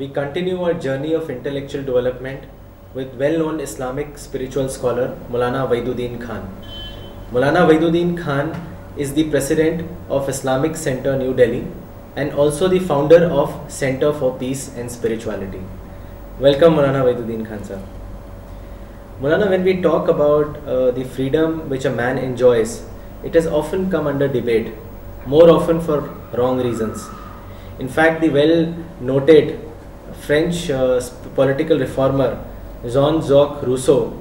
We continue our journey of intellectual development with well-known Islamic spiritual scholar Maulana Waiduddin Khan. Maulana Waiduddin Khan is the president of Islamic Center New Delhi and also the founder of Center for Peace and Spirituality. Welcome Maulana Waiduddin Khan sir. Maulana, when we talk about uh, the freedom which a man enjoys, it has often come under debate, more often for wrong reasons. In fact, the well-noted French uh, political reformer Jean-Jacques Rousseau,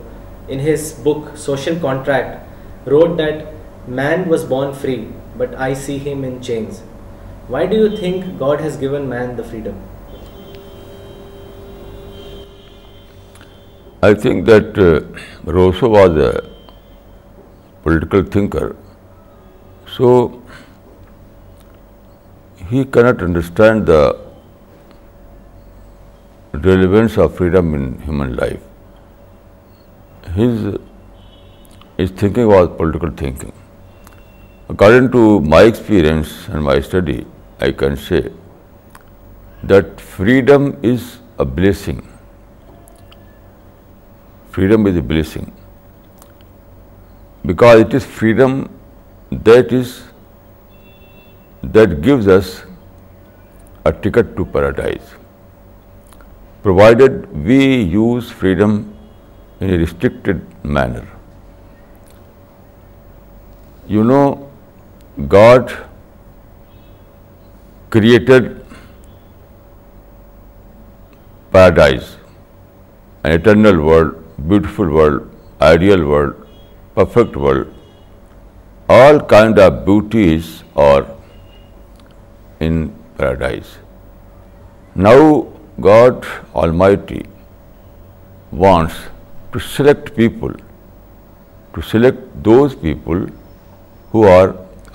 in his book Social Contract, wrote that man was born free, but I see him in chains. Why do you think God has given man the freedom? I think that uh, Rousseau was a political thinker, so he cannot understand the relevance of freedom in human life. His thinking was political thinking. According to my experience and my study, I can say that freedom is a blessing. Freedom is a blessing because it is freedom that gives us a ticket to paradise provided we use freedom in a restricted manner. You know, God created paradise, an eternal world, beautiful world, ideal world, perfect world. All kind of beauties are in paradise. Now God Almighty wants to select people, to select those people who are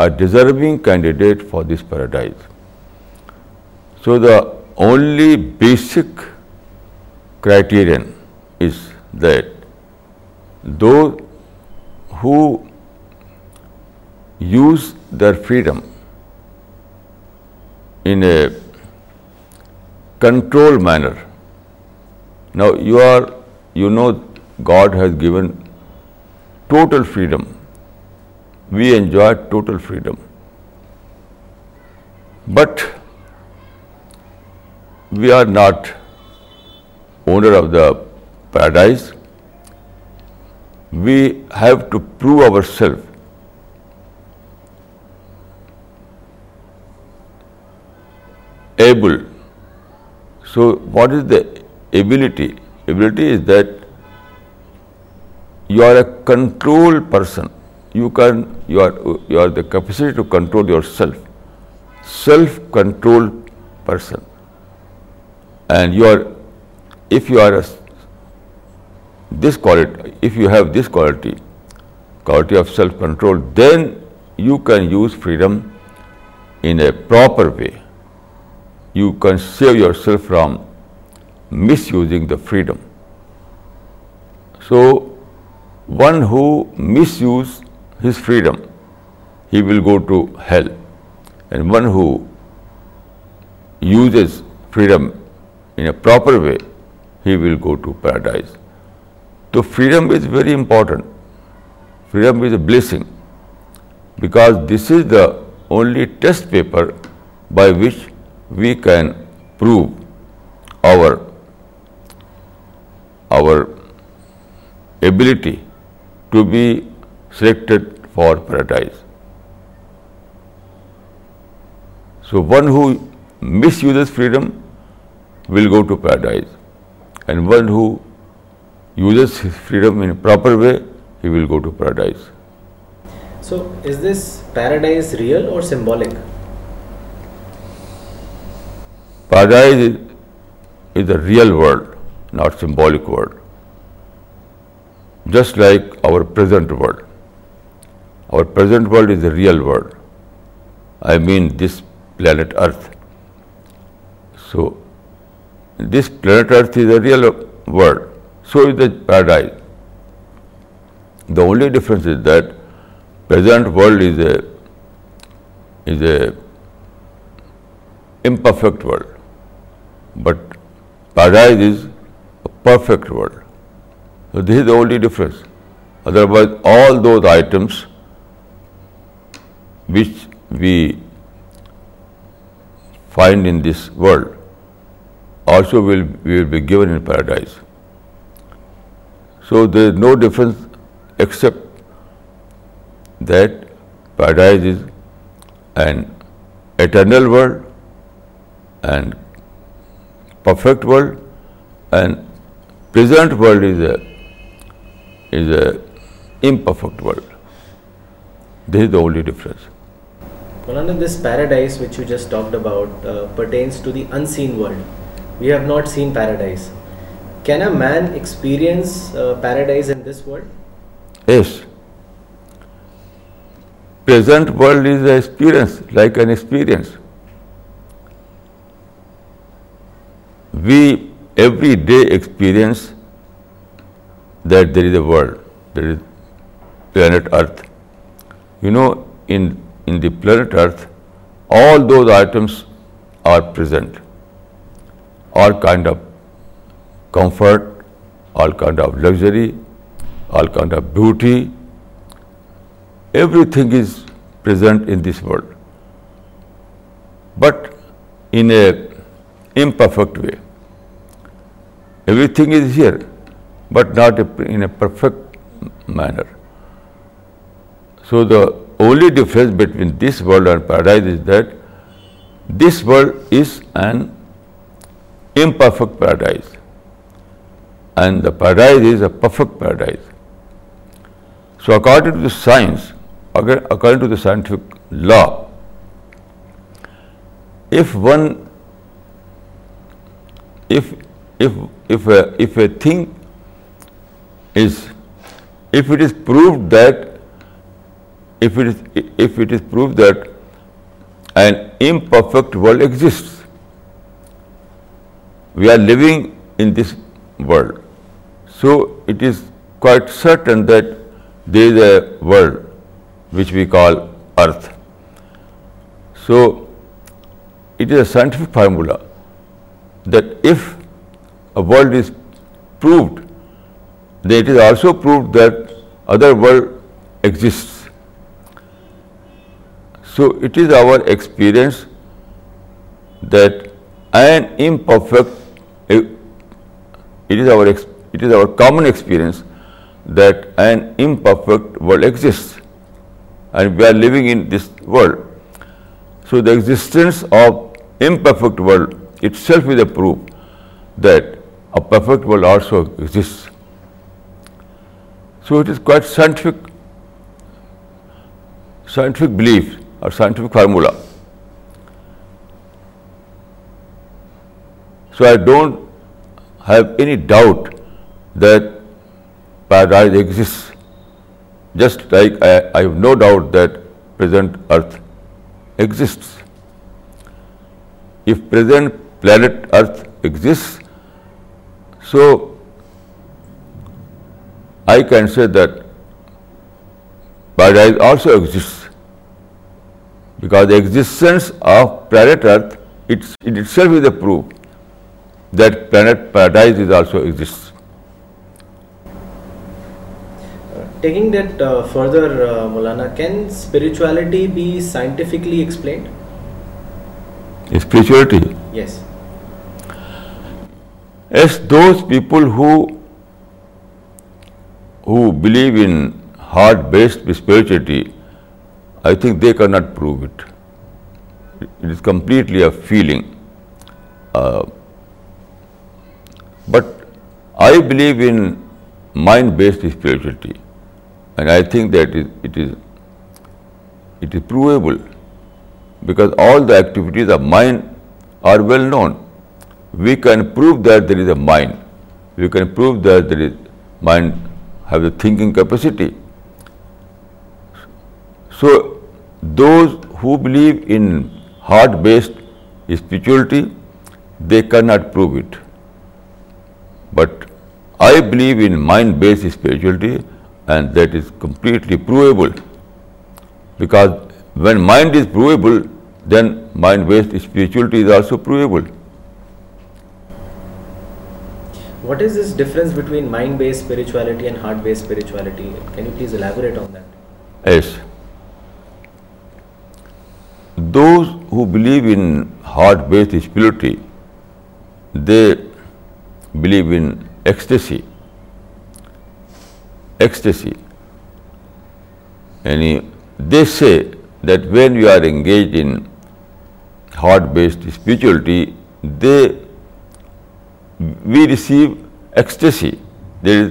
a deserving candidate for this paradise. So the only basic criterion is that those who use their freedom in a controlled manner. Now God has given total freedom. We enjoy total freedom. But we are not owner of the paradise. We have to prove ourselves. Able so, what is the ability? Ability is that you are a control person. You are the capacity to control yourself, self-control person. And if you have this quality of self-control, then you can use freedom in a proper way you can save yourself from misusing the freedom. So, one who misuses his freedom, he will go to hell, and one who uses freedom in a proper way, he will go to paradise. So, freedom is very important. Freedom is a blessing, because this is the only test paper by which we can prove our ability to be selected for paradise. So, one who misuses freedom will go to paradise, and one who uses his freedom in a proper way, he will go to paradise. So, is this paradise real or symbolic? پیدائش is a real world not symbolic world just like our present world our present world is a real world I mean this planet earth so this planet earth is a real world so is the paradise the only difference is that present world is a is a imperfect world But paradise is a perfect world. So this is the only difference. Otherwise, all those items which we find in this world also will be given in paradise. So there is no difference except that paradise is an eternal world and is a imperfect paradise which you just talked about the in world we have not seen paradise can a man experience paradise a like an experience We every day experience that there is a world, there is planet Earth. You know, in the planet Earth, all those items are present. All kind of comfort, all kind of luxury, all kind of beauty, everything is present in this world, but in a imperfect way. Everything is here, but not in a perfect manner. So the only difference between this world and paradise is that this world is an imperfect paradise, and the paradise is a perfect paradise. So according to the science, according to the scientific law, if if it is proved that an imperfect world exists, we are living in this world, so it is quite certain that there is a world which we call Earth. So it is a scientific formula that if a world is proved, it is also proved that other world exists. So it is our experience that an imperfect, eh, it is our common experience that an imperfect world exists, and we are living in this world. So the existence of imperfect world itself is a proof that a perfect world also exists. So it is quite scientific belief or scientific formula. So I don't have any doubt that paradise exists, just like I have no doubt that present earth exists. If present planet earth exists, so, I can say that paradise also exists, because the existence of planet Earth it itself is a proof that planet paradise is also exists. Taking that uh, further, uh, Maulana, can spirituality be scientifically explained? Spirituality? Yes. Yes, those people who believe in heart-based spirituality, I think they cannot prove it. It is completely a feeling. Uh, but I believe in mind-based spirituality, and I think that it is provable, because all the activities of mind are well known we can prove that there is a mind. We can prove that there is mind have the thinking capacity. So those who believe in heart-based spirituality, they cannot prove it. But I believe in mind-based spirituality, and that is completely provable. Because when mind is provable, then mind-based spirituality is also provable. What is this difference mind spirituality spirituality and heart based spirituality they believe ecstasy یعنی they say that when you are engaged in heart based spirituality they we receive ecstasy there is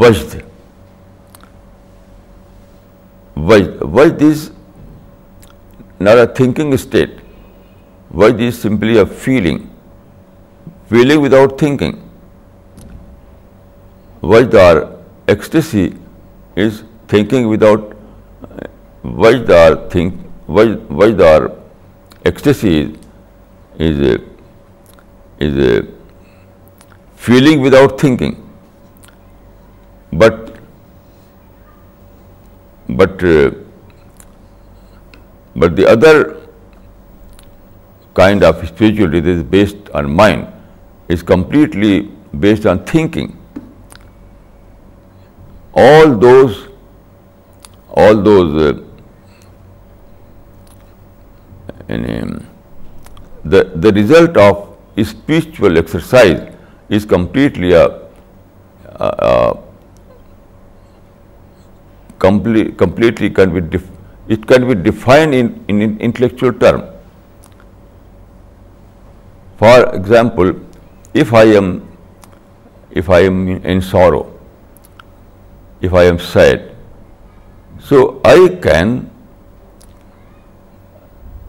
وجد وجد وجد is not a thinking state وجد is simply a feeling feeling without thinking وجد or ecstasy is thinking without or think وجد or ecstasy is is feeling without thinking. Uh, but the other kind of spirituality that is based on mind is completely based on thinking. Uh, the result of spiritual exercise is completely completely can be defined in intellectual term. For example, if I am in sorrow, if I am sad, so I can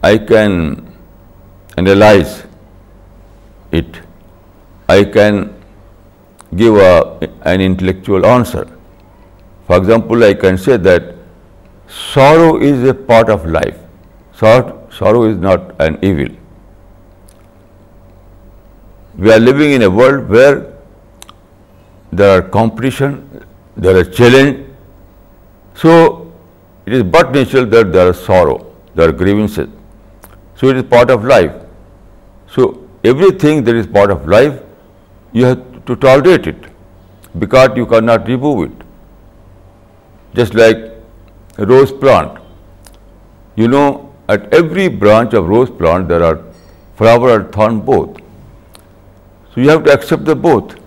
analyze it I can give an intellectual answer. For example, I can say that sorrow is a part of life. Sorrow is not an evil. We are living in a world where there are competition, there are challenge. So it is but natural that there are sorrow, there are grievances. So it is part of life. So everything that is part of life you have to tolerate it because you cannot remove it. Just like a rose plant. You know, at every branch of rose plant there are flower and thorn both. So you have to accept the both.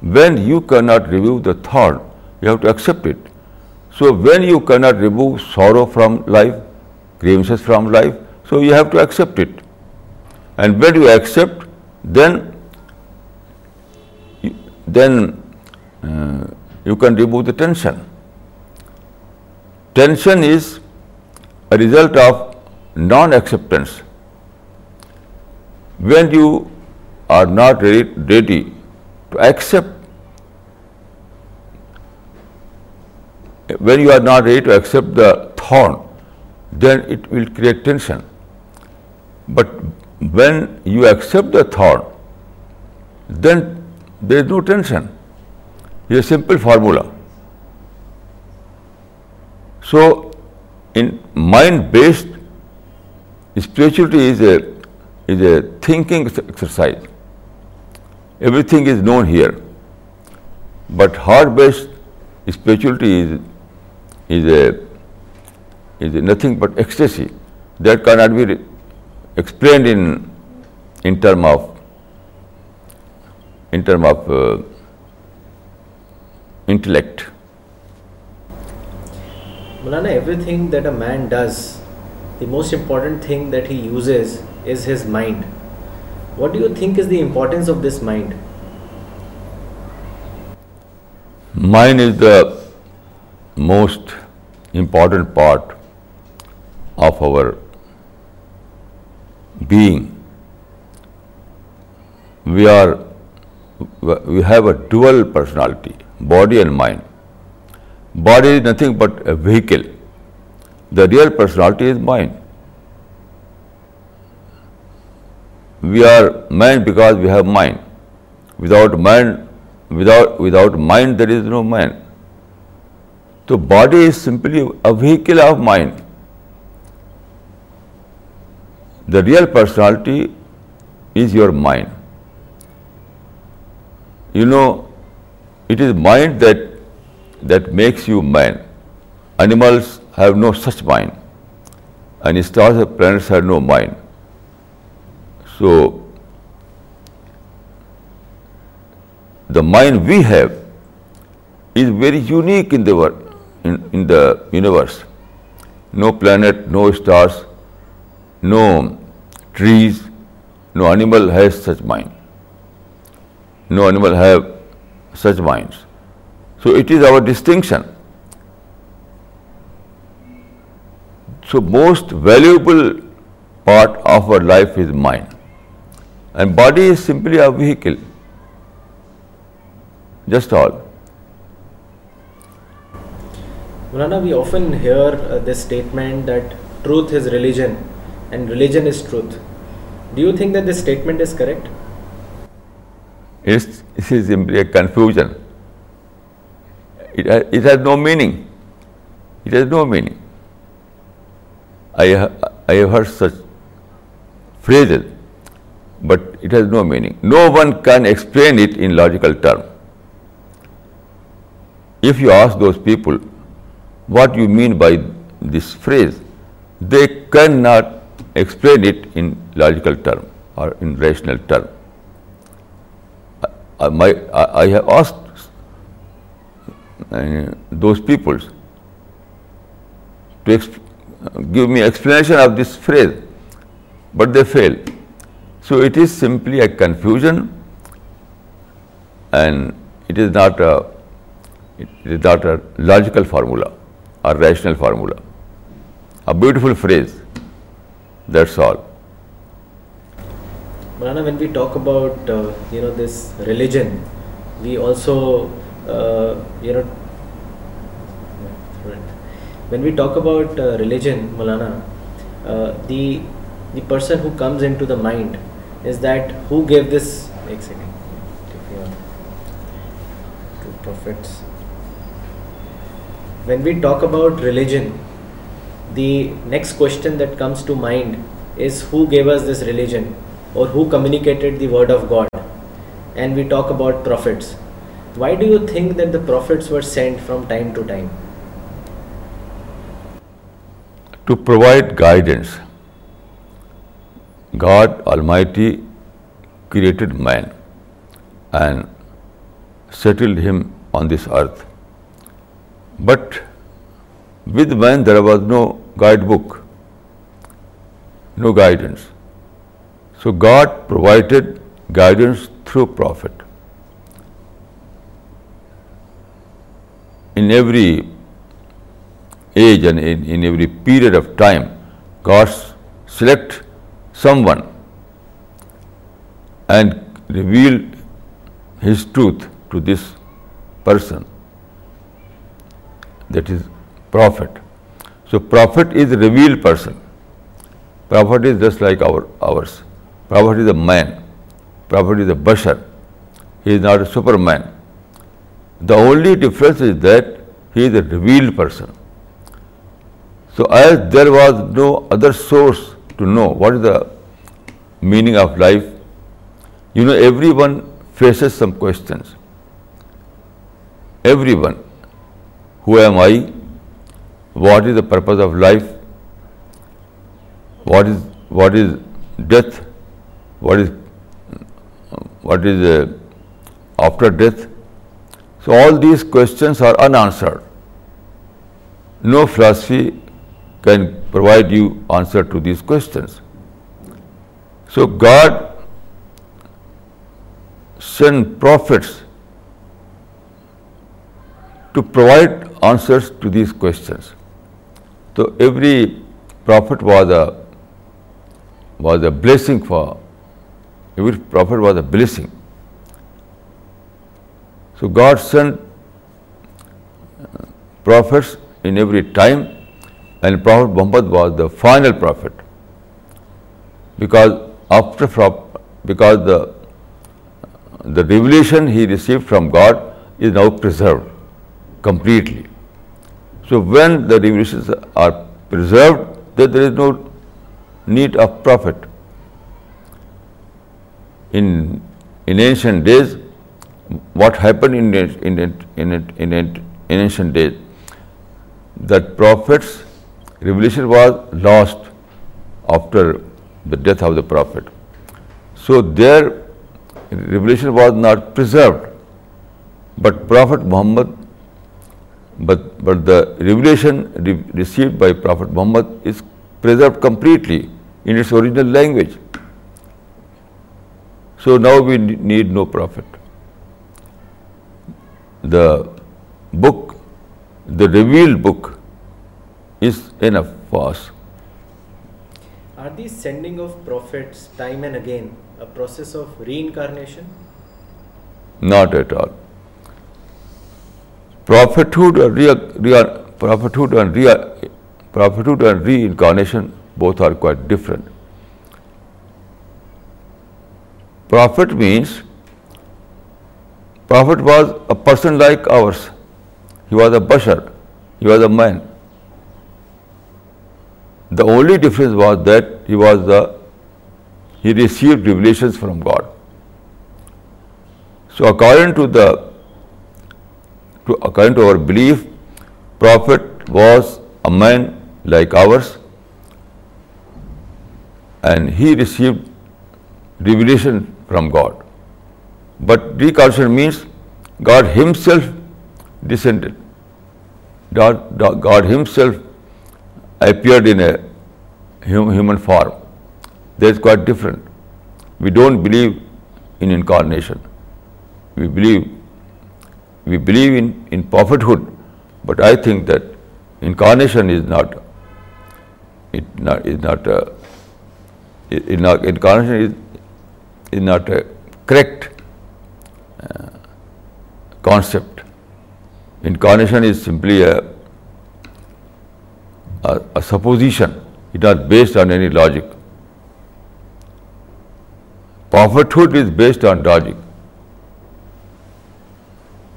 When you cannot remove the thorn, you have to accept it. So when you cannot remove sorrow from life, grievances from life, so you have to accept it. And when you accept, then then uh, you can remove the tension. Tension is a result of non-acceptance. When you are not ready to accept, when you are not ready to accept the thorn, then it will create tension. But when you accept the thorn, then there is no tension. It is a simple formula. So, in mind-based, spirituality is a thinking exercise. Everything is known here. But heart-based spirituality is nothing but ecstasy that cannot be explained in term of in terms of uh, intellect. Maulana, everything that a man does, the most important thing that he uses is his mind. What do you think is the importance of this mind? Mind is the most important part of our being. We are we have a dual personality, body and mind. Body is nothing but a vehicle. The real personality is mind. We are mind because we have mind. Without mind, there is no mind. So body is simply a vehicle of mind. The real personality is your mind. You know, it is mind that makes you man. Animals have no such mind, and stars and planets have no mind. So, the mind we have is very unique in the world, in the universe. No planet, no stars, no trees, no animal has such mind. No animal have such minds. So it is our distinction. So most valuable part of our life is mind. And body is simply a vehicle. Just all. Maulana, we often hear uh, this statement that truth is religion and religion is truth. Do you think that this statement is correct? It is simply a confusion. It has no meaning. It has no meaning. I have heard such phrases, but it has no meaning. No one can explain it in logical terms. If you ask those people what you mean by this phrase, they cannot explain it in logical term or in rational term. I have asked uh, those peoples to give me explanation of this phrase, but they fail. So it is simply a confusion, and it is not a logical formula or rational formula. A beautiful phrase, that's all. Maulana when we talk about you know this religion we oh know when we talk about religion Maulana this one comes in mind is that who gave this ایک second when we talk about religion the next question that comes to mind is who gave is this religion or who communicated the word of God, and we talk about prophets. Why do you think that the prophets were sent from time to time? To provide guidance. God Almighty created man and settled him on this earth. But with man there was no guidebook, no guidance. So God provided guidance through prophet. In every age and in every period of time, God select someone and reveal His truth to this person, that is prophet. So prophet is a revealed person. Prophet is just like ours. Prophet is a man. Prophet is a bashar. He is not a superman. The only difference is that he is a revealed person. So as there was no other source to know what is the meaning of life, you know, everyone faces some questions. Everyone, who am I? What is the purpose of life? What is death? what is uh, after death. So all these questions are unanswered. No philosophy can provide you answer to these questions. So God sent prophets to provide answers to these questions. So every prophet was a blessing for Every prophet was a blessing. So God sent uh, prophets in every time, and Prophet Muhammad was the final prophet, because uh, the revelation he received from God is now preserved completely. So when the revelations are preserved, then there is no need of prophet. In ancient days, what happened in ancient days, that prophets' revelation was lost after the death of the prophet. So their revelation was not preserved, but Prophet Muhammad, but the revelation received by Prophet Muhammad is preserved completely in its original language. So now we need no prophet the book the reveal book is in time and incarnation not at all prophethood and reincarnation both quite different Prophet means, Prophet was a person like ours. He was a bashar, he was a man. The only difference was that he received revelations from God. So according to according to our belief, Prophet was a man like ours, and he received revelation from God. But decarceration means God himself descended. God himself appeared in a human form. That is quite different. We don't believe in incarnation. We believe in prophethood, but I think that incarnation is not, uh, incarnation is not a correct uh, concept. Incarnation is simply a supposition. It is not based on any logic. Prophethood is based on logic,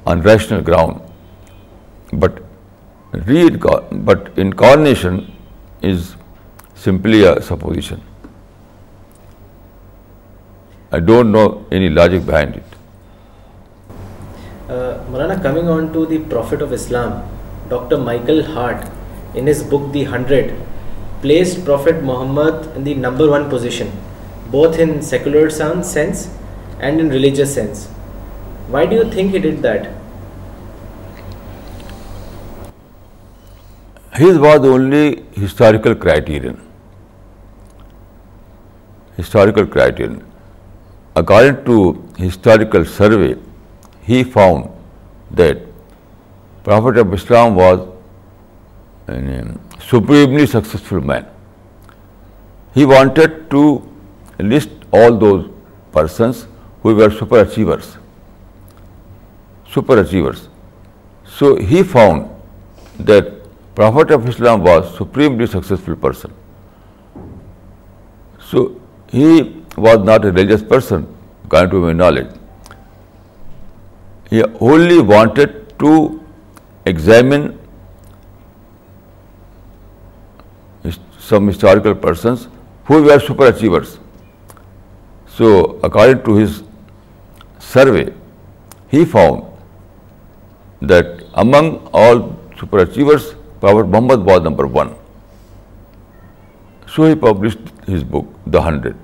on rational ground, but incarnation is simply a supposition. Don't know logic it Maulana coming on to prophet of Islam doctor Michael Hart book the hundred prophet Muhammad both sense and in religious sense why do you think only historical criterion historical criterion According to historical survey, he found that Prophet of Islam was a supremely successful man. He wanted to list all those persons who were super achievers. So he found that Prophet of Islam was supremely successful person. So he was not a religious person, according to my knowledge. He only wanted to examine some historical persons who were super achievers. So, according to his survey, he found that among all super achievers, Prophet Muhammad was number 1. So he published his book, The 100.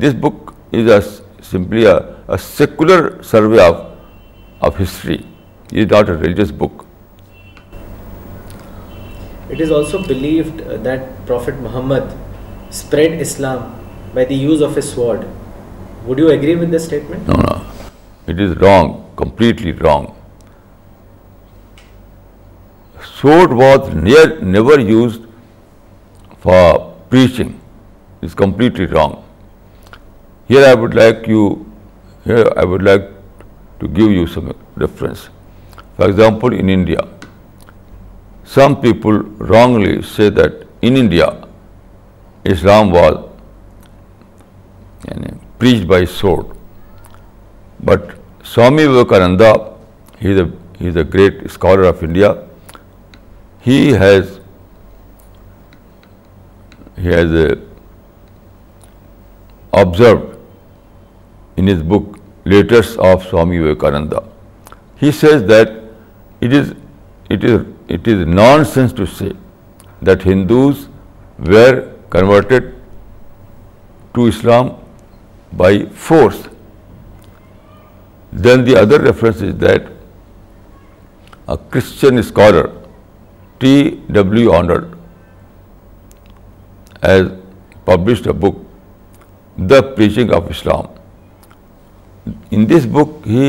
This book is simply a secular survey of history. It is not a religious book. It is also believed uh, that Prophet Muhammad spread Islam by the use of his sword. Would you agree with this statement? No, no. It is wrong, completely wrong. Sword was never used for preaching. It is completely wrong. Here I would like to give you some reference. For example, in India, some people wrongly say that in India, Islam was preached by sword. But Swami Vivekananda, he is a great scholar of India. He has uh, observed in his book Letters of Swami Vivekananda. He says that it is nonsense to say that Hindus were converted to Islam by force. Then the other reference is that a Christian scholar, T.W. Arnold, has published a book, The Preaching of Islam, in this book, he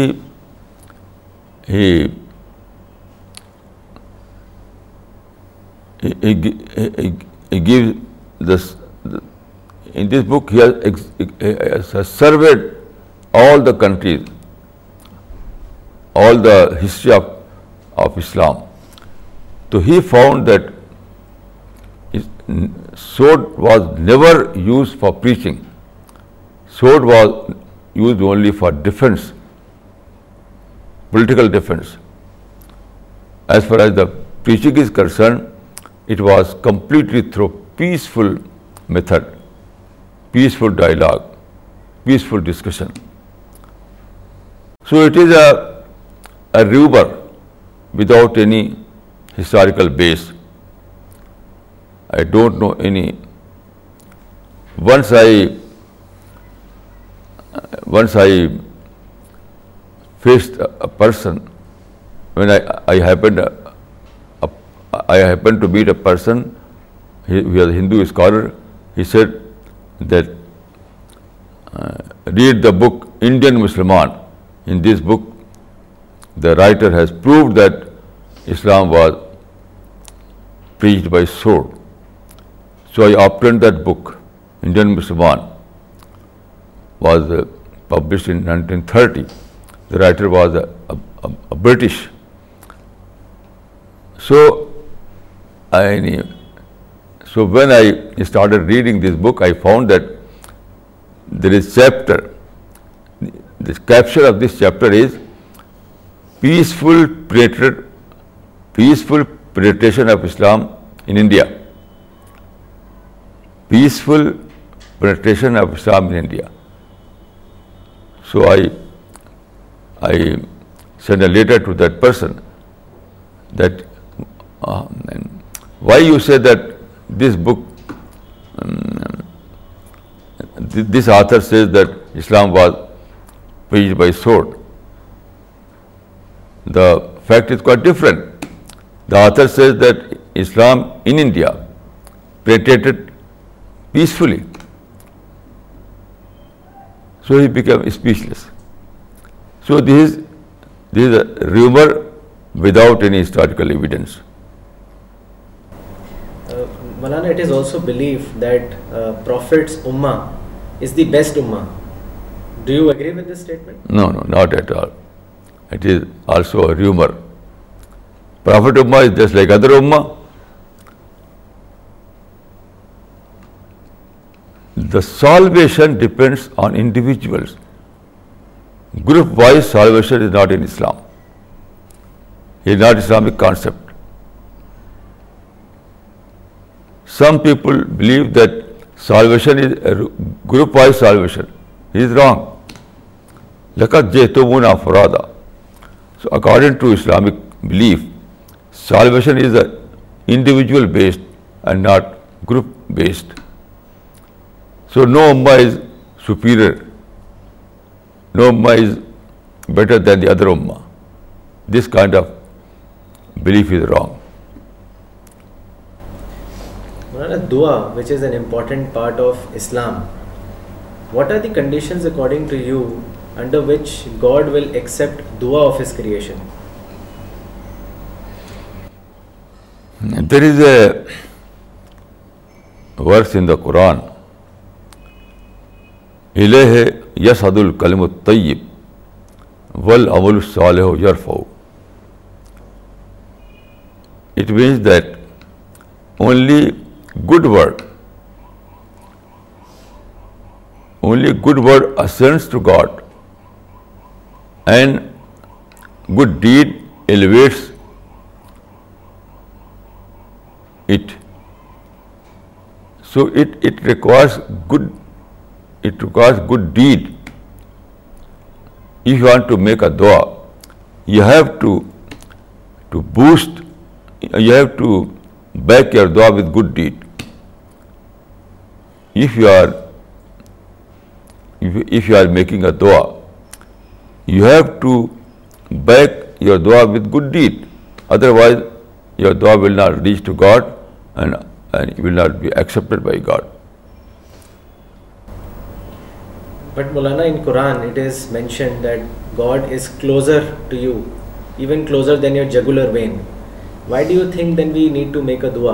gives this. In this book, he has surveyed all the countries, all the history of Islam. So he found that sword was never used for preaching. Sword was used only for defense, political defense. As far as the preaching is concerned, it was completely through peaceful method, peaceful dialogue, peaceful discussion. So it is a rumor without any historical base. I don't know any. Once I once I faced a person, when uh, I happened to meet a person, he was a Hindu scholar. He said that uh, read the book Indian Musliman. In this book, the writer has proved that Islam was preached by sword. So I obtained that book, Indian Musliman was uh, published in 1930. The writer was a British. So when I started reading this book, I found that there is chapter. The caption of this chapter is peaceful penetration of Islam in India. Peaceful penetration of Islam in India. So I sent a letter to that person that uh, why you say that this book, um, this author says that Islam was preached by sword. The fact is quite different. The author says that Islam in India penetrated peacefully. So he become speechless so is a rumour without historical evidence also believe this statement no no not at all it also rumour prophet اما just like other اما The salvation depends on individuals. Group-wise salvation is not in Islam. It is not Islamic concept. Some people believe that salvation is uh, group-wise salvation. It is wrong. لَقَدْ جَئْتُمُونَا فُرَادًا. So according to Islamic belief, salvation is individual based and not group based. So no اما is superior نو اما is better than the other اما this kind of belief is wrong دعا which is an important part of Islam what are the conditions according to you under which God will accept دعا of his creation there is a verse in the Quran ہلے یس ادل کلیم تیم ول ابول سال it means that only good word only good word ascends to God and good deed elevates it so it it requires good it to cause good deed if want to make a دعا you have to to boost you have to back your دعا with good deed you are if you are making a دعا you have to back your دعا with good deed otherwise your دعا will not reach to God will not be accepted by God But Maulana, in Quran it is mentioned that God is closer to you, even closer than your jugular vein. Why do you think then we need to make a dua?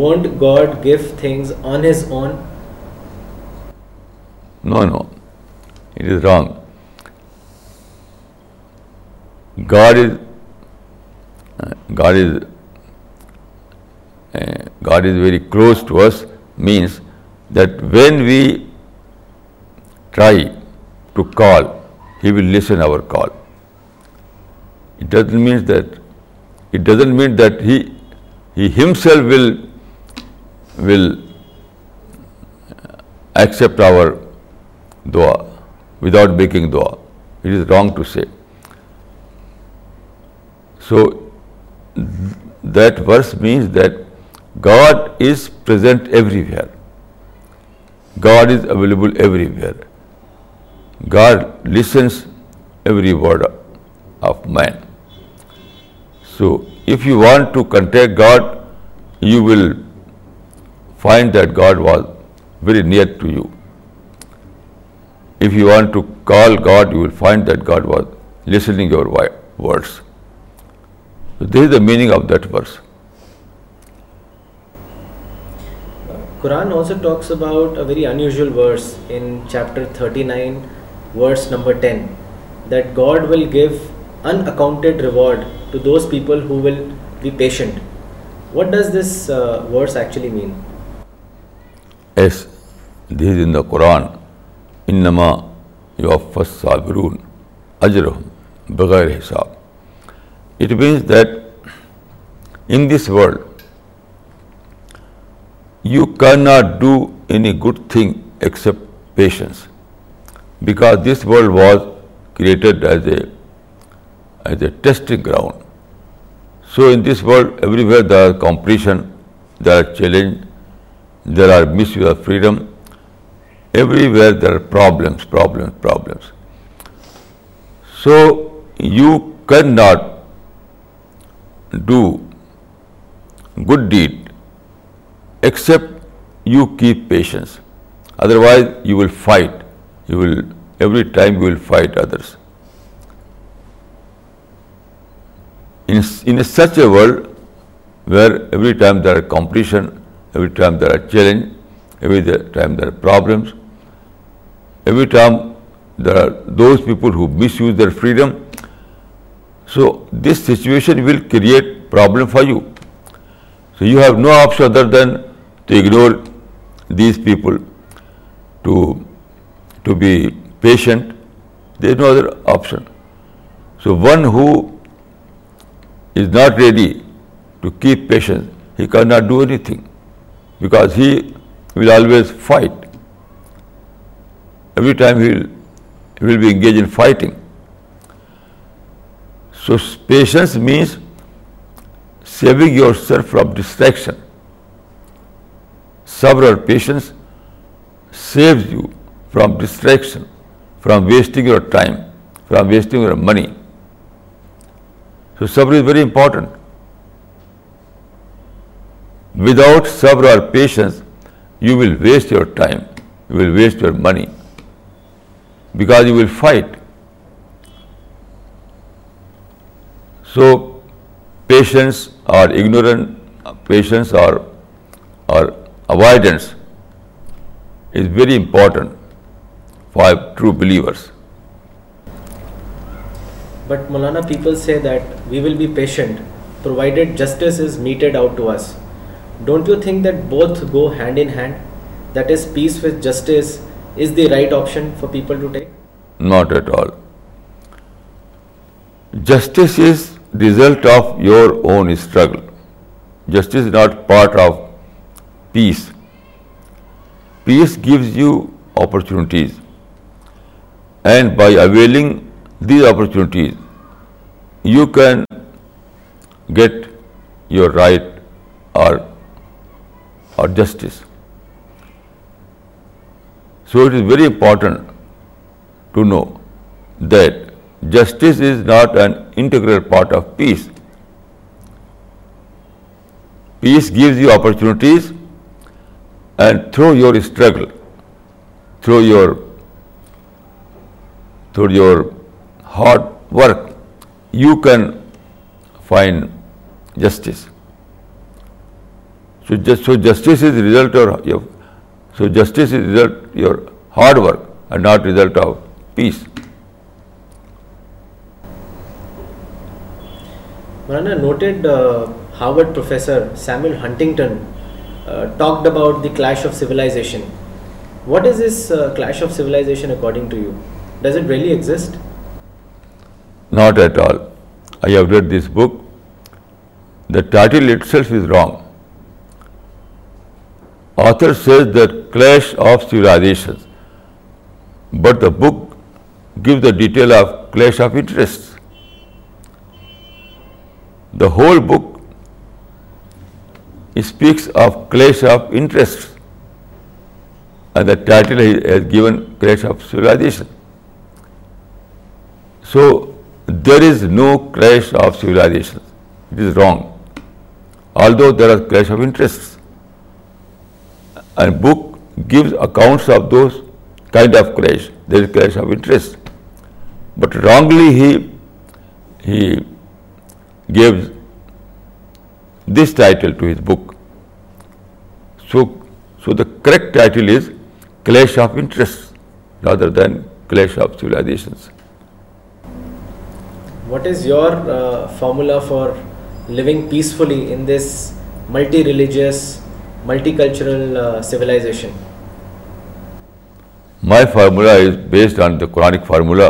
Won't God give things on His own? No, it is wrong. Uh, uh, God is very close to us means that when we try to call, He will listen our call. It doesn't mean that He Himself will accept our dua without making dua. It is wrong to say. So that verse means that God is present everywhere. God is available everywhere. Of man so you want to contact God you will find was very near God you will find that God was listening your words this the meaning of chapter 39 number ten that God will give uncounted reward to those people who will patient what does this mean as then the Quran ان نما یو افس سا بغیر حساب it means that in this world you can not do any good thing except patience because this world was created as a testing ground. So in this world, everywhere there are competition, there are challenge, there are misuse of freedom. Everywhere there are problems. So you cannot do good deed except you keep patience. Otherwise, you will fight you will, every time you will fight others. In such a world where every time there are competition, every time there are challenge, every time there are problems, every time there are those people who misuse their freedom, so this situation will create problem for you. So you have no option other than to ignore these people, to to be patient, there is no other option. So one who is not ready to keep patience, he cannot do anything, because he will always fight. Every time he will be engaged in fighting. So patience means saving yourself from distraction. Sabr or patience saves you from distraction from wasting your time from wasting your money so صبر is very important without صبر اور patience you will waste your time you will waste your money because you will fight so patience or ignorant patience or or avoidance is very important for true believers. But Maulana, people say that we will be patient provided justice is meted out to us. Don't you think that both go hand in hand? That is, peace with justice is the right option for people to take? Not at all. Justice is result of your own struggle. Justice is not part of peace. Peace gives you opportunities. And by availing these opportunities, you can get your right or justice. So it is very important to know that justice is not an integral part of peace. Peace gives you opportunities, and through your struggle, through your through your hard work, you can find justice. So justice is result of your, your hard work and not result of peace. Marana, noted uh, Harvard professor Samuel Huntington uh, talked about the clash of civilization. What is this uh, clash of civilization according to you? Does it really exist? Not at all. I have read this book. The title itself is wrong. Author says the clash of civilizations, but the book gives the detail of clash of interests. The whole book speaks of clash of interests, and the title has given clash of civilization. So there is no clash of civilizations. It is wrong. Although there are clash of interests, and book gives accounts of those kind of clash. There is clash of interest, but wrongly he gave this title to his book. So the correct title is Clash of Interests rather than Clash of Civilizations. What is your formula for living peacefully in this multi religious multi cultural civilization my formula is based on the Quranic formula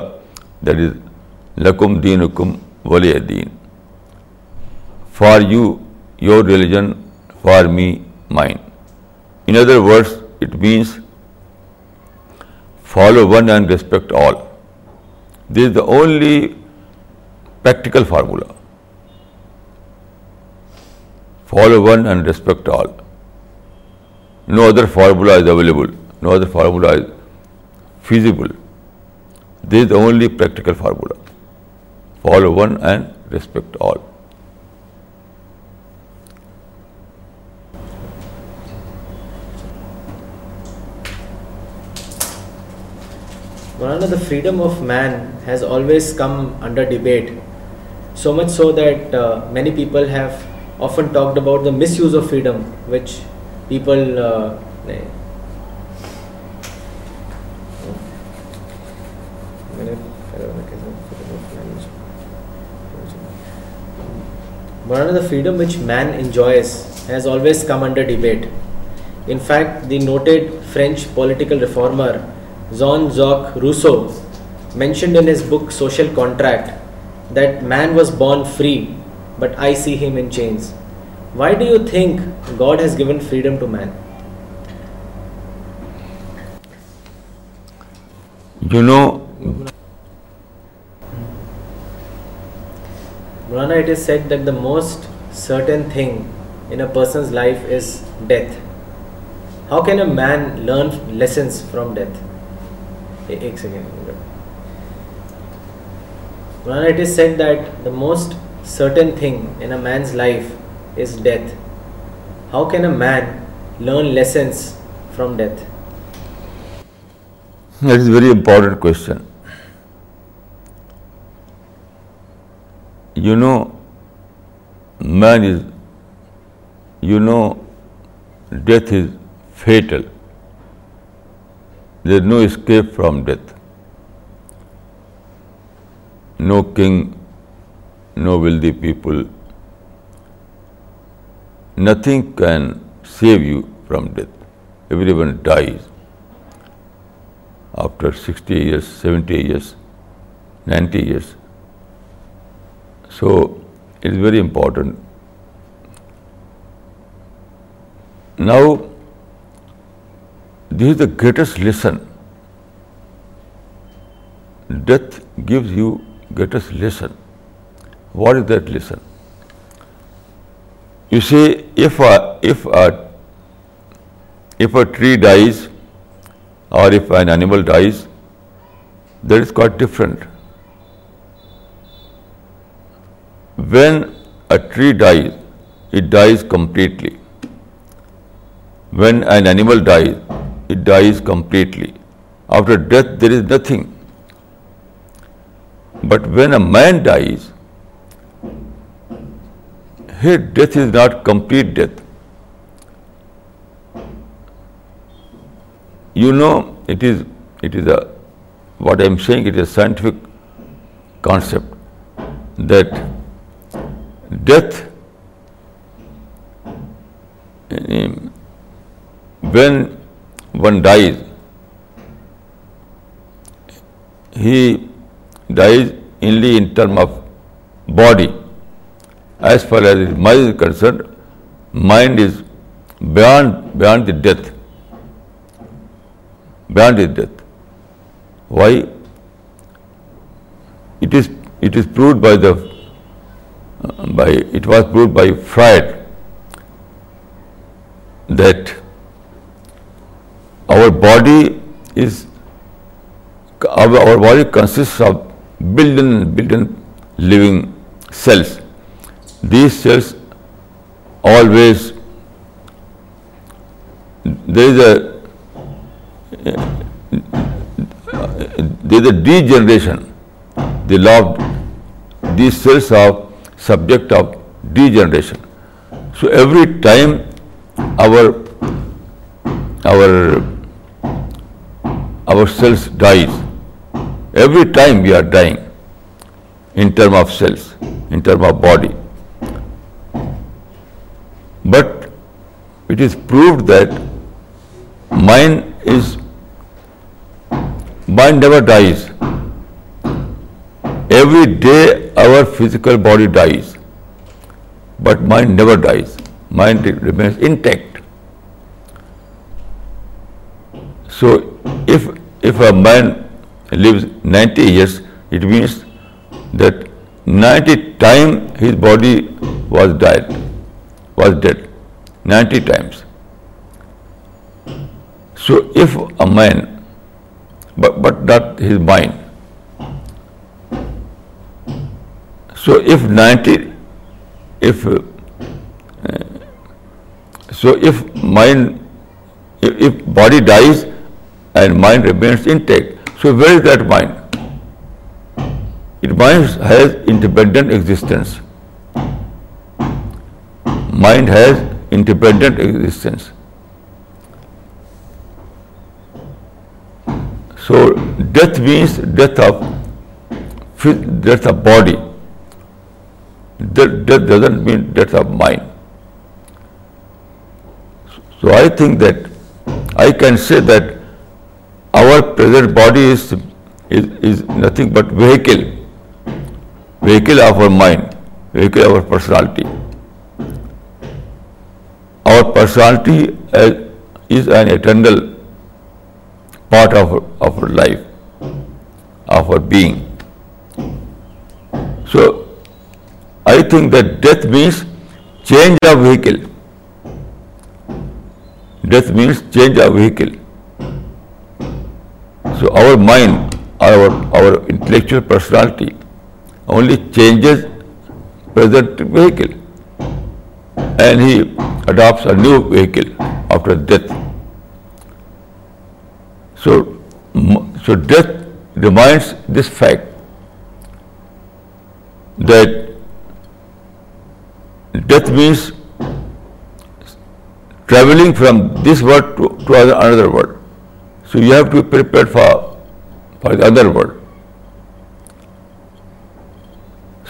that is لکم دینکم ولی دین for you your religion for me mine in other words it means follow one and respect all this is the only practical formula. Follow one and respect all. No other formula is available. No other formula is feasible. This is the only practical formula. Follow one and respect all. Maulana, the freedom of man has always come under debate so much so that uh, many people have often talked about the misuse of freedom, which people uh, the freedom which man enjoys has always come under debate. In fact, the noted French political reformer Jean-Jacques Rousseau mentioned in his book Social Contract that man was born free, but I see him in chains. Why do you think God has given freedom to man? You know, Maulana, it is said that the most certain thing in a person's life is death. How can a man learn lessons from death? It is said that the most certain thing in a man's life is death. How can a man learn lessons from death? That is a very important question. Death is fatal. There is no escape from death no king, no wealthy people, nothing can save you from death. Everyone dies after 60 years, 70 years, 90 years. So it is very important. Now, this is the greatest lesson. Death gives you let us listen. What is that listen? You say, if a tree dies or if an animal dies, that is quite different. When a tree dies, it dies completely. When an animal dies, it dies completely. After death, there is nothing. But when a man dies, his death is not complete death. You know, it is a, what I am saying, it is a scientific concept that death, um, when one dies, he dies only in term of body. As far as his mind is concerned, mind is beyond the death, beyond his death. Why? It is proved by the it was proved by Freud that our body consists of billion living cells. These cells always, there is a degeneration. The law of these cells are subject of degeneration. So every time our cells dies, Every time we are dying, in terms of cells, in terms of body. But it is proved that mind never dies. Every day our physical body dies, but mind never dies. Mind remains intact. So if a man lives 90 years, it means that 90 times his body was dead, 90 times. So if a man, but not his mind, so if 90, uh, if body dies and mind remains intact, so where is that mind? It mind has independent existence. Mind has independent existence. So death means death of body. Death doesn't mean death of mind. So I think that I can say that our present body is nothing but vehicle of our mind, vehicle of our personality. Our personality uh, is an eternal part of our life, of our being. So, I think that death means change of vehicle. Death means change of vehicle. So our mind, our intellectual personality only changes present vehicle, and he adopts a new vehicle after death. So death reminds this fact that death means traveling from this world to another world. So you have to be prepared for the other world.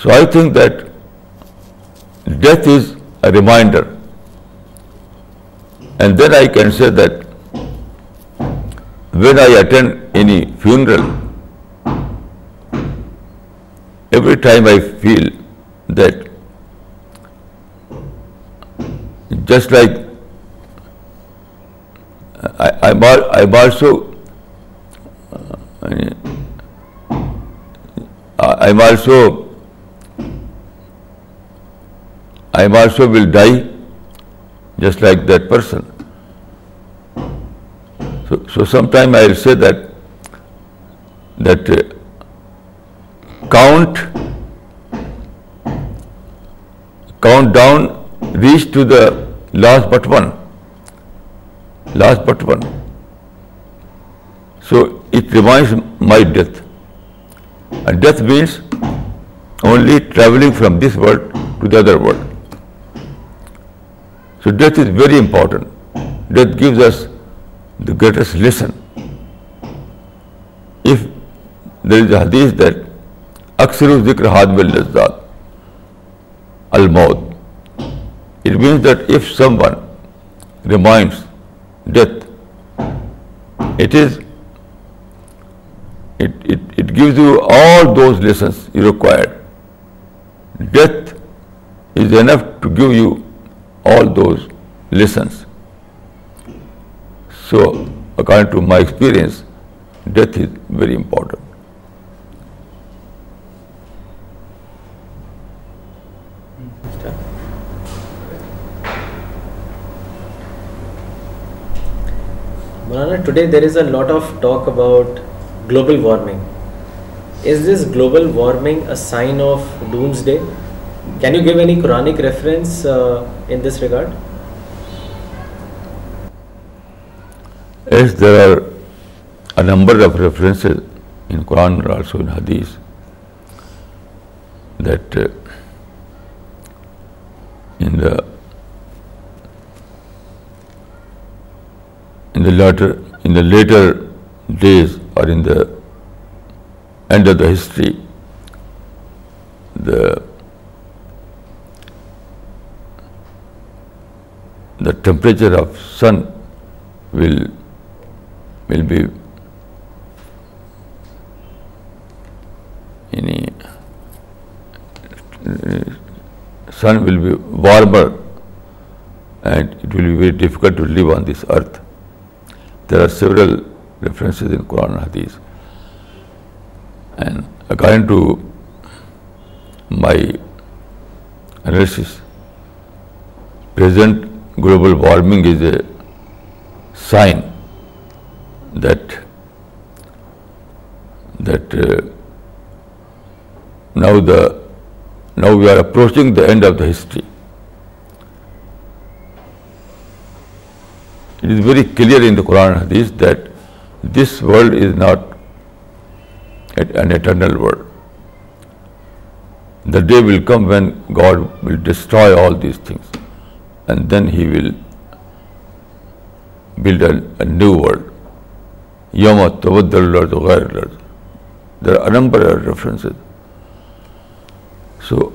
So I think that death is a reminder. And then I can say that when I attend any funeral, every time I feel that just like I've also I also uh, will die just like that person. So sometime I will say that uh, count down, reach to the last but one. Last but one so it reminds my death death means only travelling from this world to the other world so death is very important death gives us the greatest lesson if there is a حدیث that اکثر ذکر ہاتھ میں لذات الموت it means that if someone reminds death. It gives you all those lessons you required. Death is enough to give you all those lessons. So, according to my experience, death is very important. Today there is a lot of talk about global warming is this global warming a sign of doomsday can you give in the in the later days or in the end of the history, the temperature of sun will be sun will be warmer, and it will be very difficult to live on this earth. There are several references in Quran and Hadith, and according to my analysis, present global warming is a sign that uh, now we are approaching the end of the history. It is very clear in the Quran and Hadith that this world is not an eternal world. The day will come when God will destroy all these things, and then He will build a new world. Yawma tabaddalul ardu ghayril ard. There are a number of references. So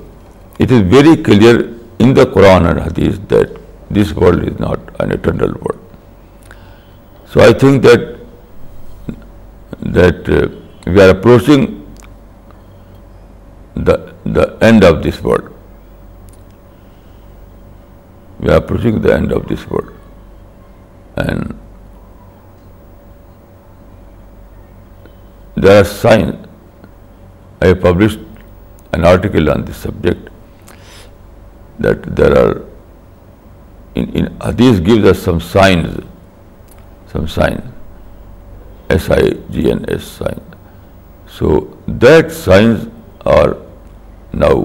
it is very clear in the Quran and Hadith that this world is not an eternal world. So I think that uh, we are approaching the end of this world. We are approaching the end of this world, and there are signs. I published an article on this subject that there are in Hadith gives us some signs some sign, SIGNS sign. So that signs are now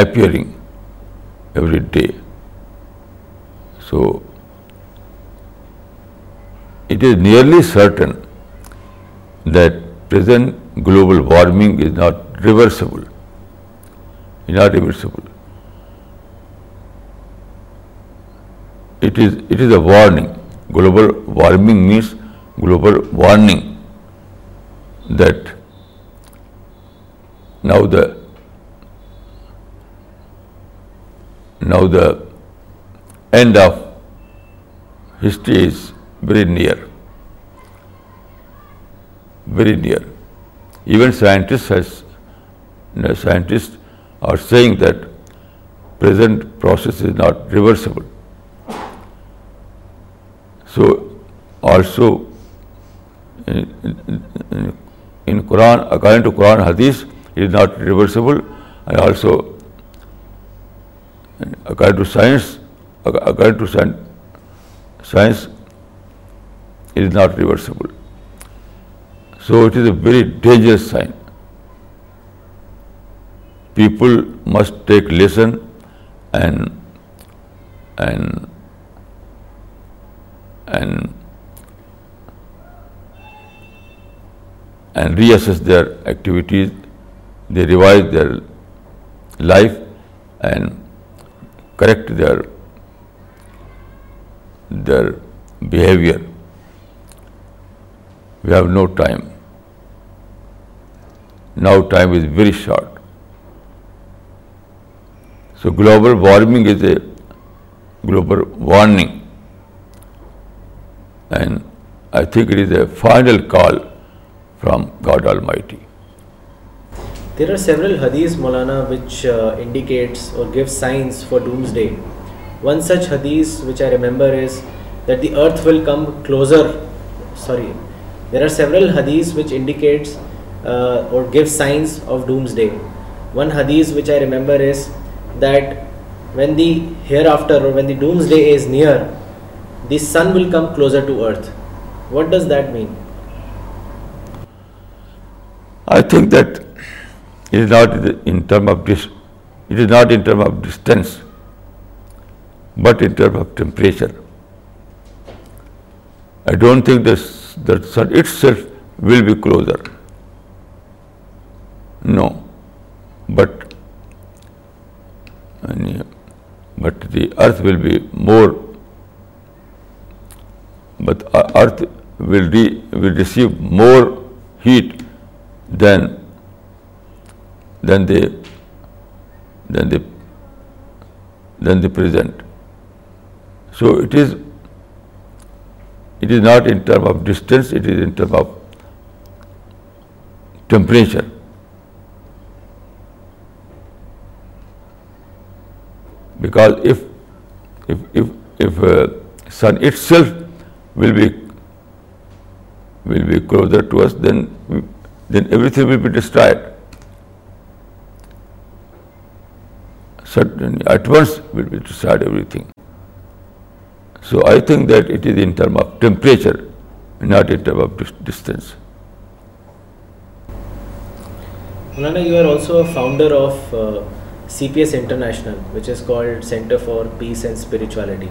appearing every day. So it is nearly certain that present global warming is not reversible, It is a warning. Global warming means global warning that now the end of history is very near. Even scientists are saying that present process is not reversible. So also in Quran according to قرآن حدیث is not reversible and also according to science according to science is not reversible so it is a very dangerous sign people must take lesson and and and reassess their activities, they revise their life and correct their behavior. We have no time. Now time is very short. So global warming is a global warning. There are several حدیث Maulana which indicates اور ڈومس day one such حدیث which I remember is that the earth will come closer sorry there are several حدیث which indicates or one حدیث which I remember is that when the hereafter or near the sun will come closer to earth. What does that mean? I think that it is not in term of distance, but in term of temperature. I don't think the sun itself will be closer. No, but uh, the earth will be more but uh, earth will receive more heat than the present. So it is not in terms of distance, it is in terms of temperature. Because if uh, sun itself will be will be close ڈسٹارک دسر نم of distance of C P essential for peace and spirituality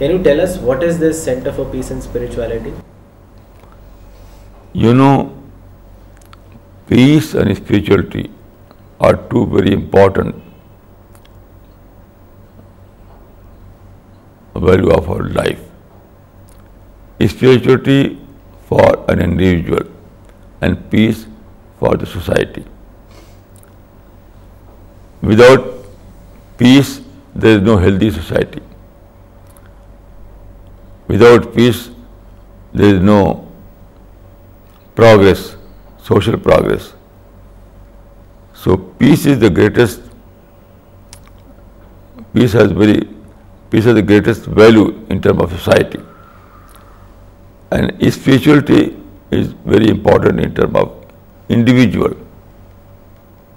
Can you tell us what is this Center for Peace and Spirituality? You know, peace and spirituality are two very important value of our life. Spirituality for an individual and peace for the society. Without peace, there is no healthy society. Without peace, there is no progress, social progress. So peace is the greatest, peace has the greatest value in terms of society. And spirituality is very important in terms of individual.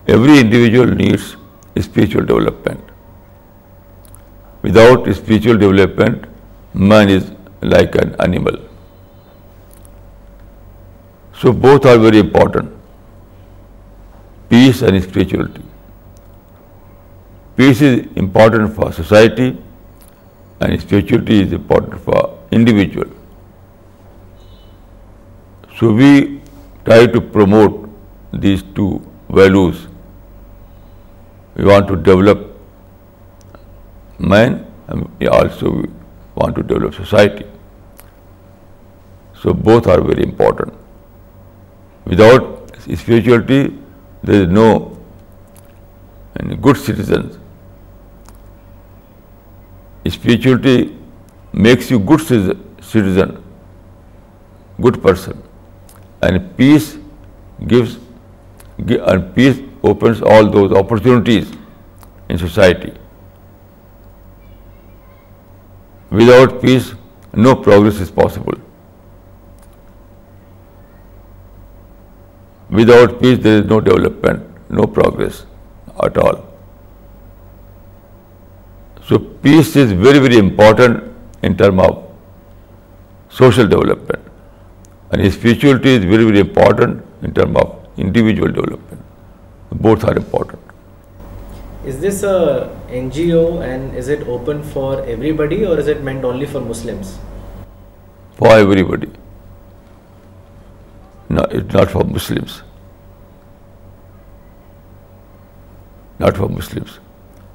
Every individual needs spiritual development. Without spiritual development, man is like an animal. So both are very important, peace and spirituality. Peace is important for society and spirituality is important for individual. So we try to promote these two values. We want to develop man and we also want to develop society. So both are very important. Without spirituality, there is no good citizens. Spirituality makes you good citizen, good person, and peace gives, and peace opens all those opportunities in society. Without peace, no progress is possible. Without peace, there is no development, no progress at all. So, peace is very, very important in terms of social development, and spirituality is very, very important in terms of individual development. Both are important. Is this a NGO and is it open for everybody, or is it meant only for Muslims? For everybody. No, it's not for Muslims. Not for Muslims.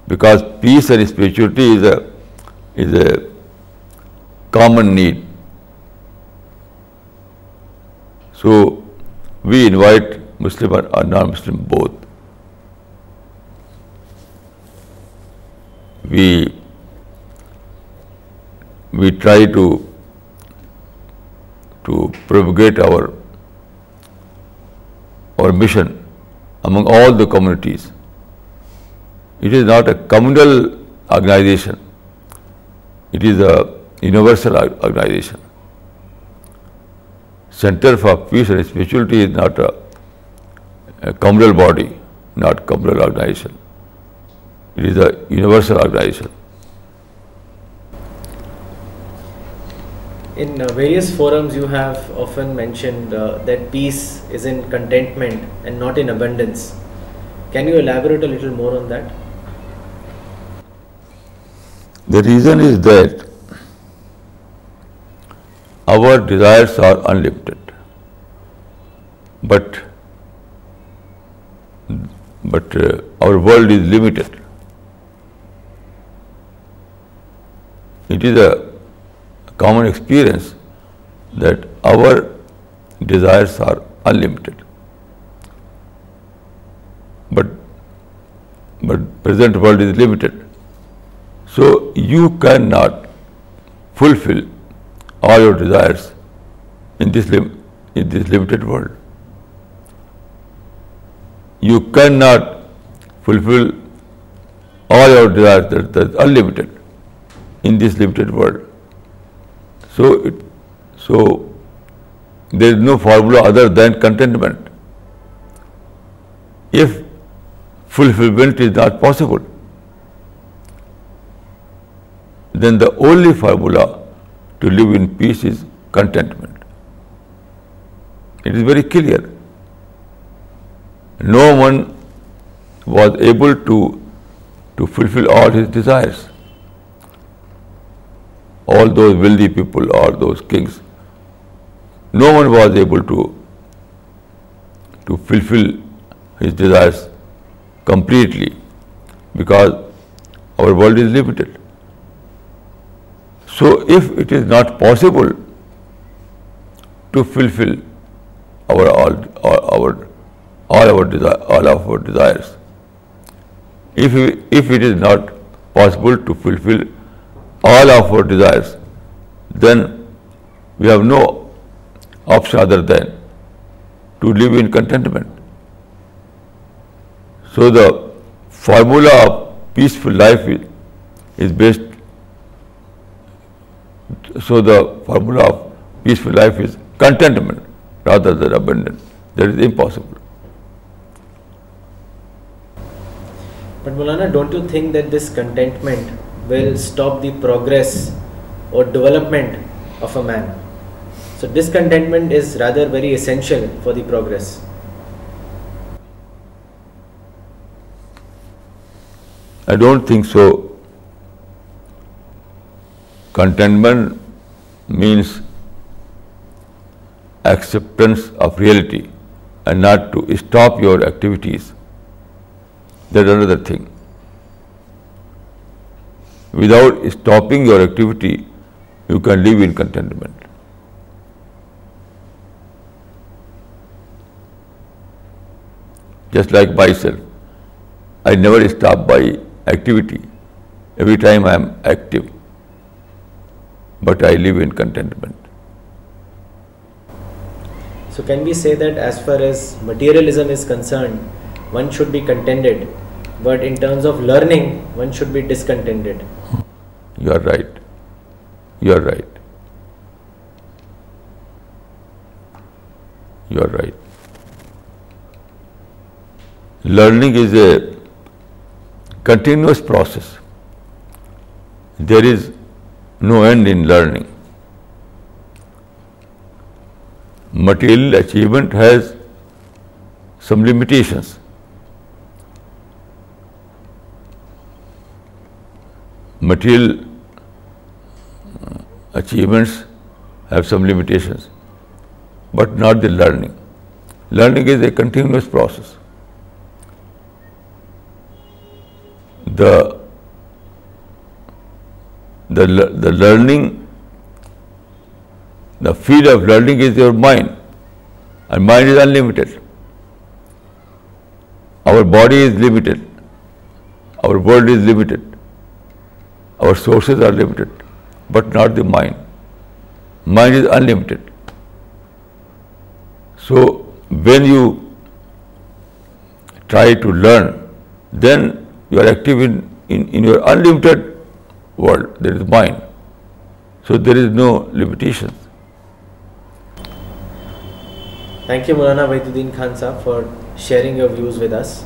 Because peace and spirituality is a common need. So we invite Muslim and non-Muslim both. We try to propagate our or mission among all the communities. It is not a communal organization, it is a universal organization. Center for Peace and Spirituality is not a communal body, not communal organization. It is a universal organization. Various forums you have mention the peace is contentment and not indulgence can you elaborate little more the reason is our desire are and but but ل common experience that our desires are unlimited. But present world is limited. So you cannot fulfill all your desires in this limited world. You cannot fulfill all your desires that are unlimited in this limited world. So there is no formula other than contentment. If fulfillment is not possible, then the only formula to live in peace is contentment. It is very clear. No one was able to fulfill all his desires all those wealthy people, all those kings, no one was able to fulfill his desires completely, because our world is limited. So if it is not possible to fulfill all of our desires, if it is not possible to fulfill all of our desires then we have no option other than to live in contentment so the formula of peaceful life is based so the formula of peaceful that this contentment will stop the progress or development of a man. So discontentment is rather very essential for the progress. I don't think so. Contentment means acceptance of reality and not to stop your activities. That's another thing. Without stopping your activity, you can live in contentment. Just like myself, I never stop by activity. Every time I am active, but I live in contentment. So can we say that as far as materialism is concerned, one should be contented, but in terms of learning, one should be discontented? You are right. You are right. You are right. Learning is a continuous process. There is no end in learning. Material achievement has some limitations. Material achievements have some limitations, but not the learning. Learning is a continuous process. The field of learning is your mind, and mind is unlimited. Our body is limited, our world is limited, our sources are limited but not the mind. Mind is unlimited. So when you try to learn, then you are active in your unlimited world, that is mind. So there is no limitation. Thank you, Maulana Wahiduddin Khan Sahab, for sharing your views with us.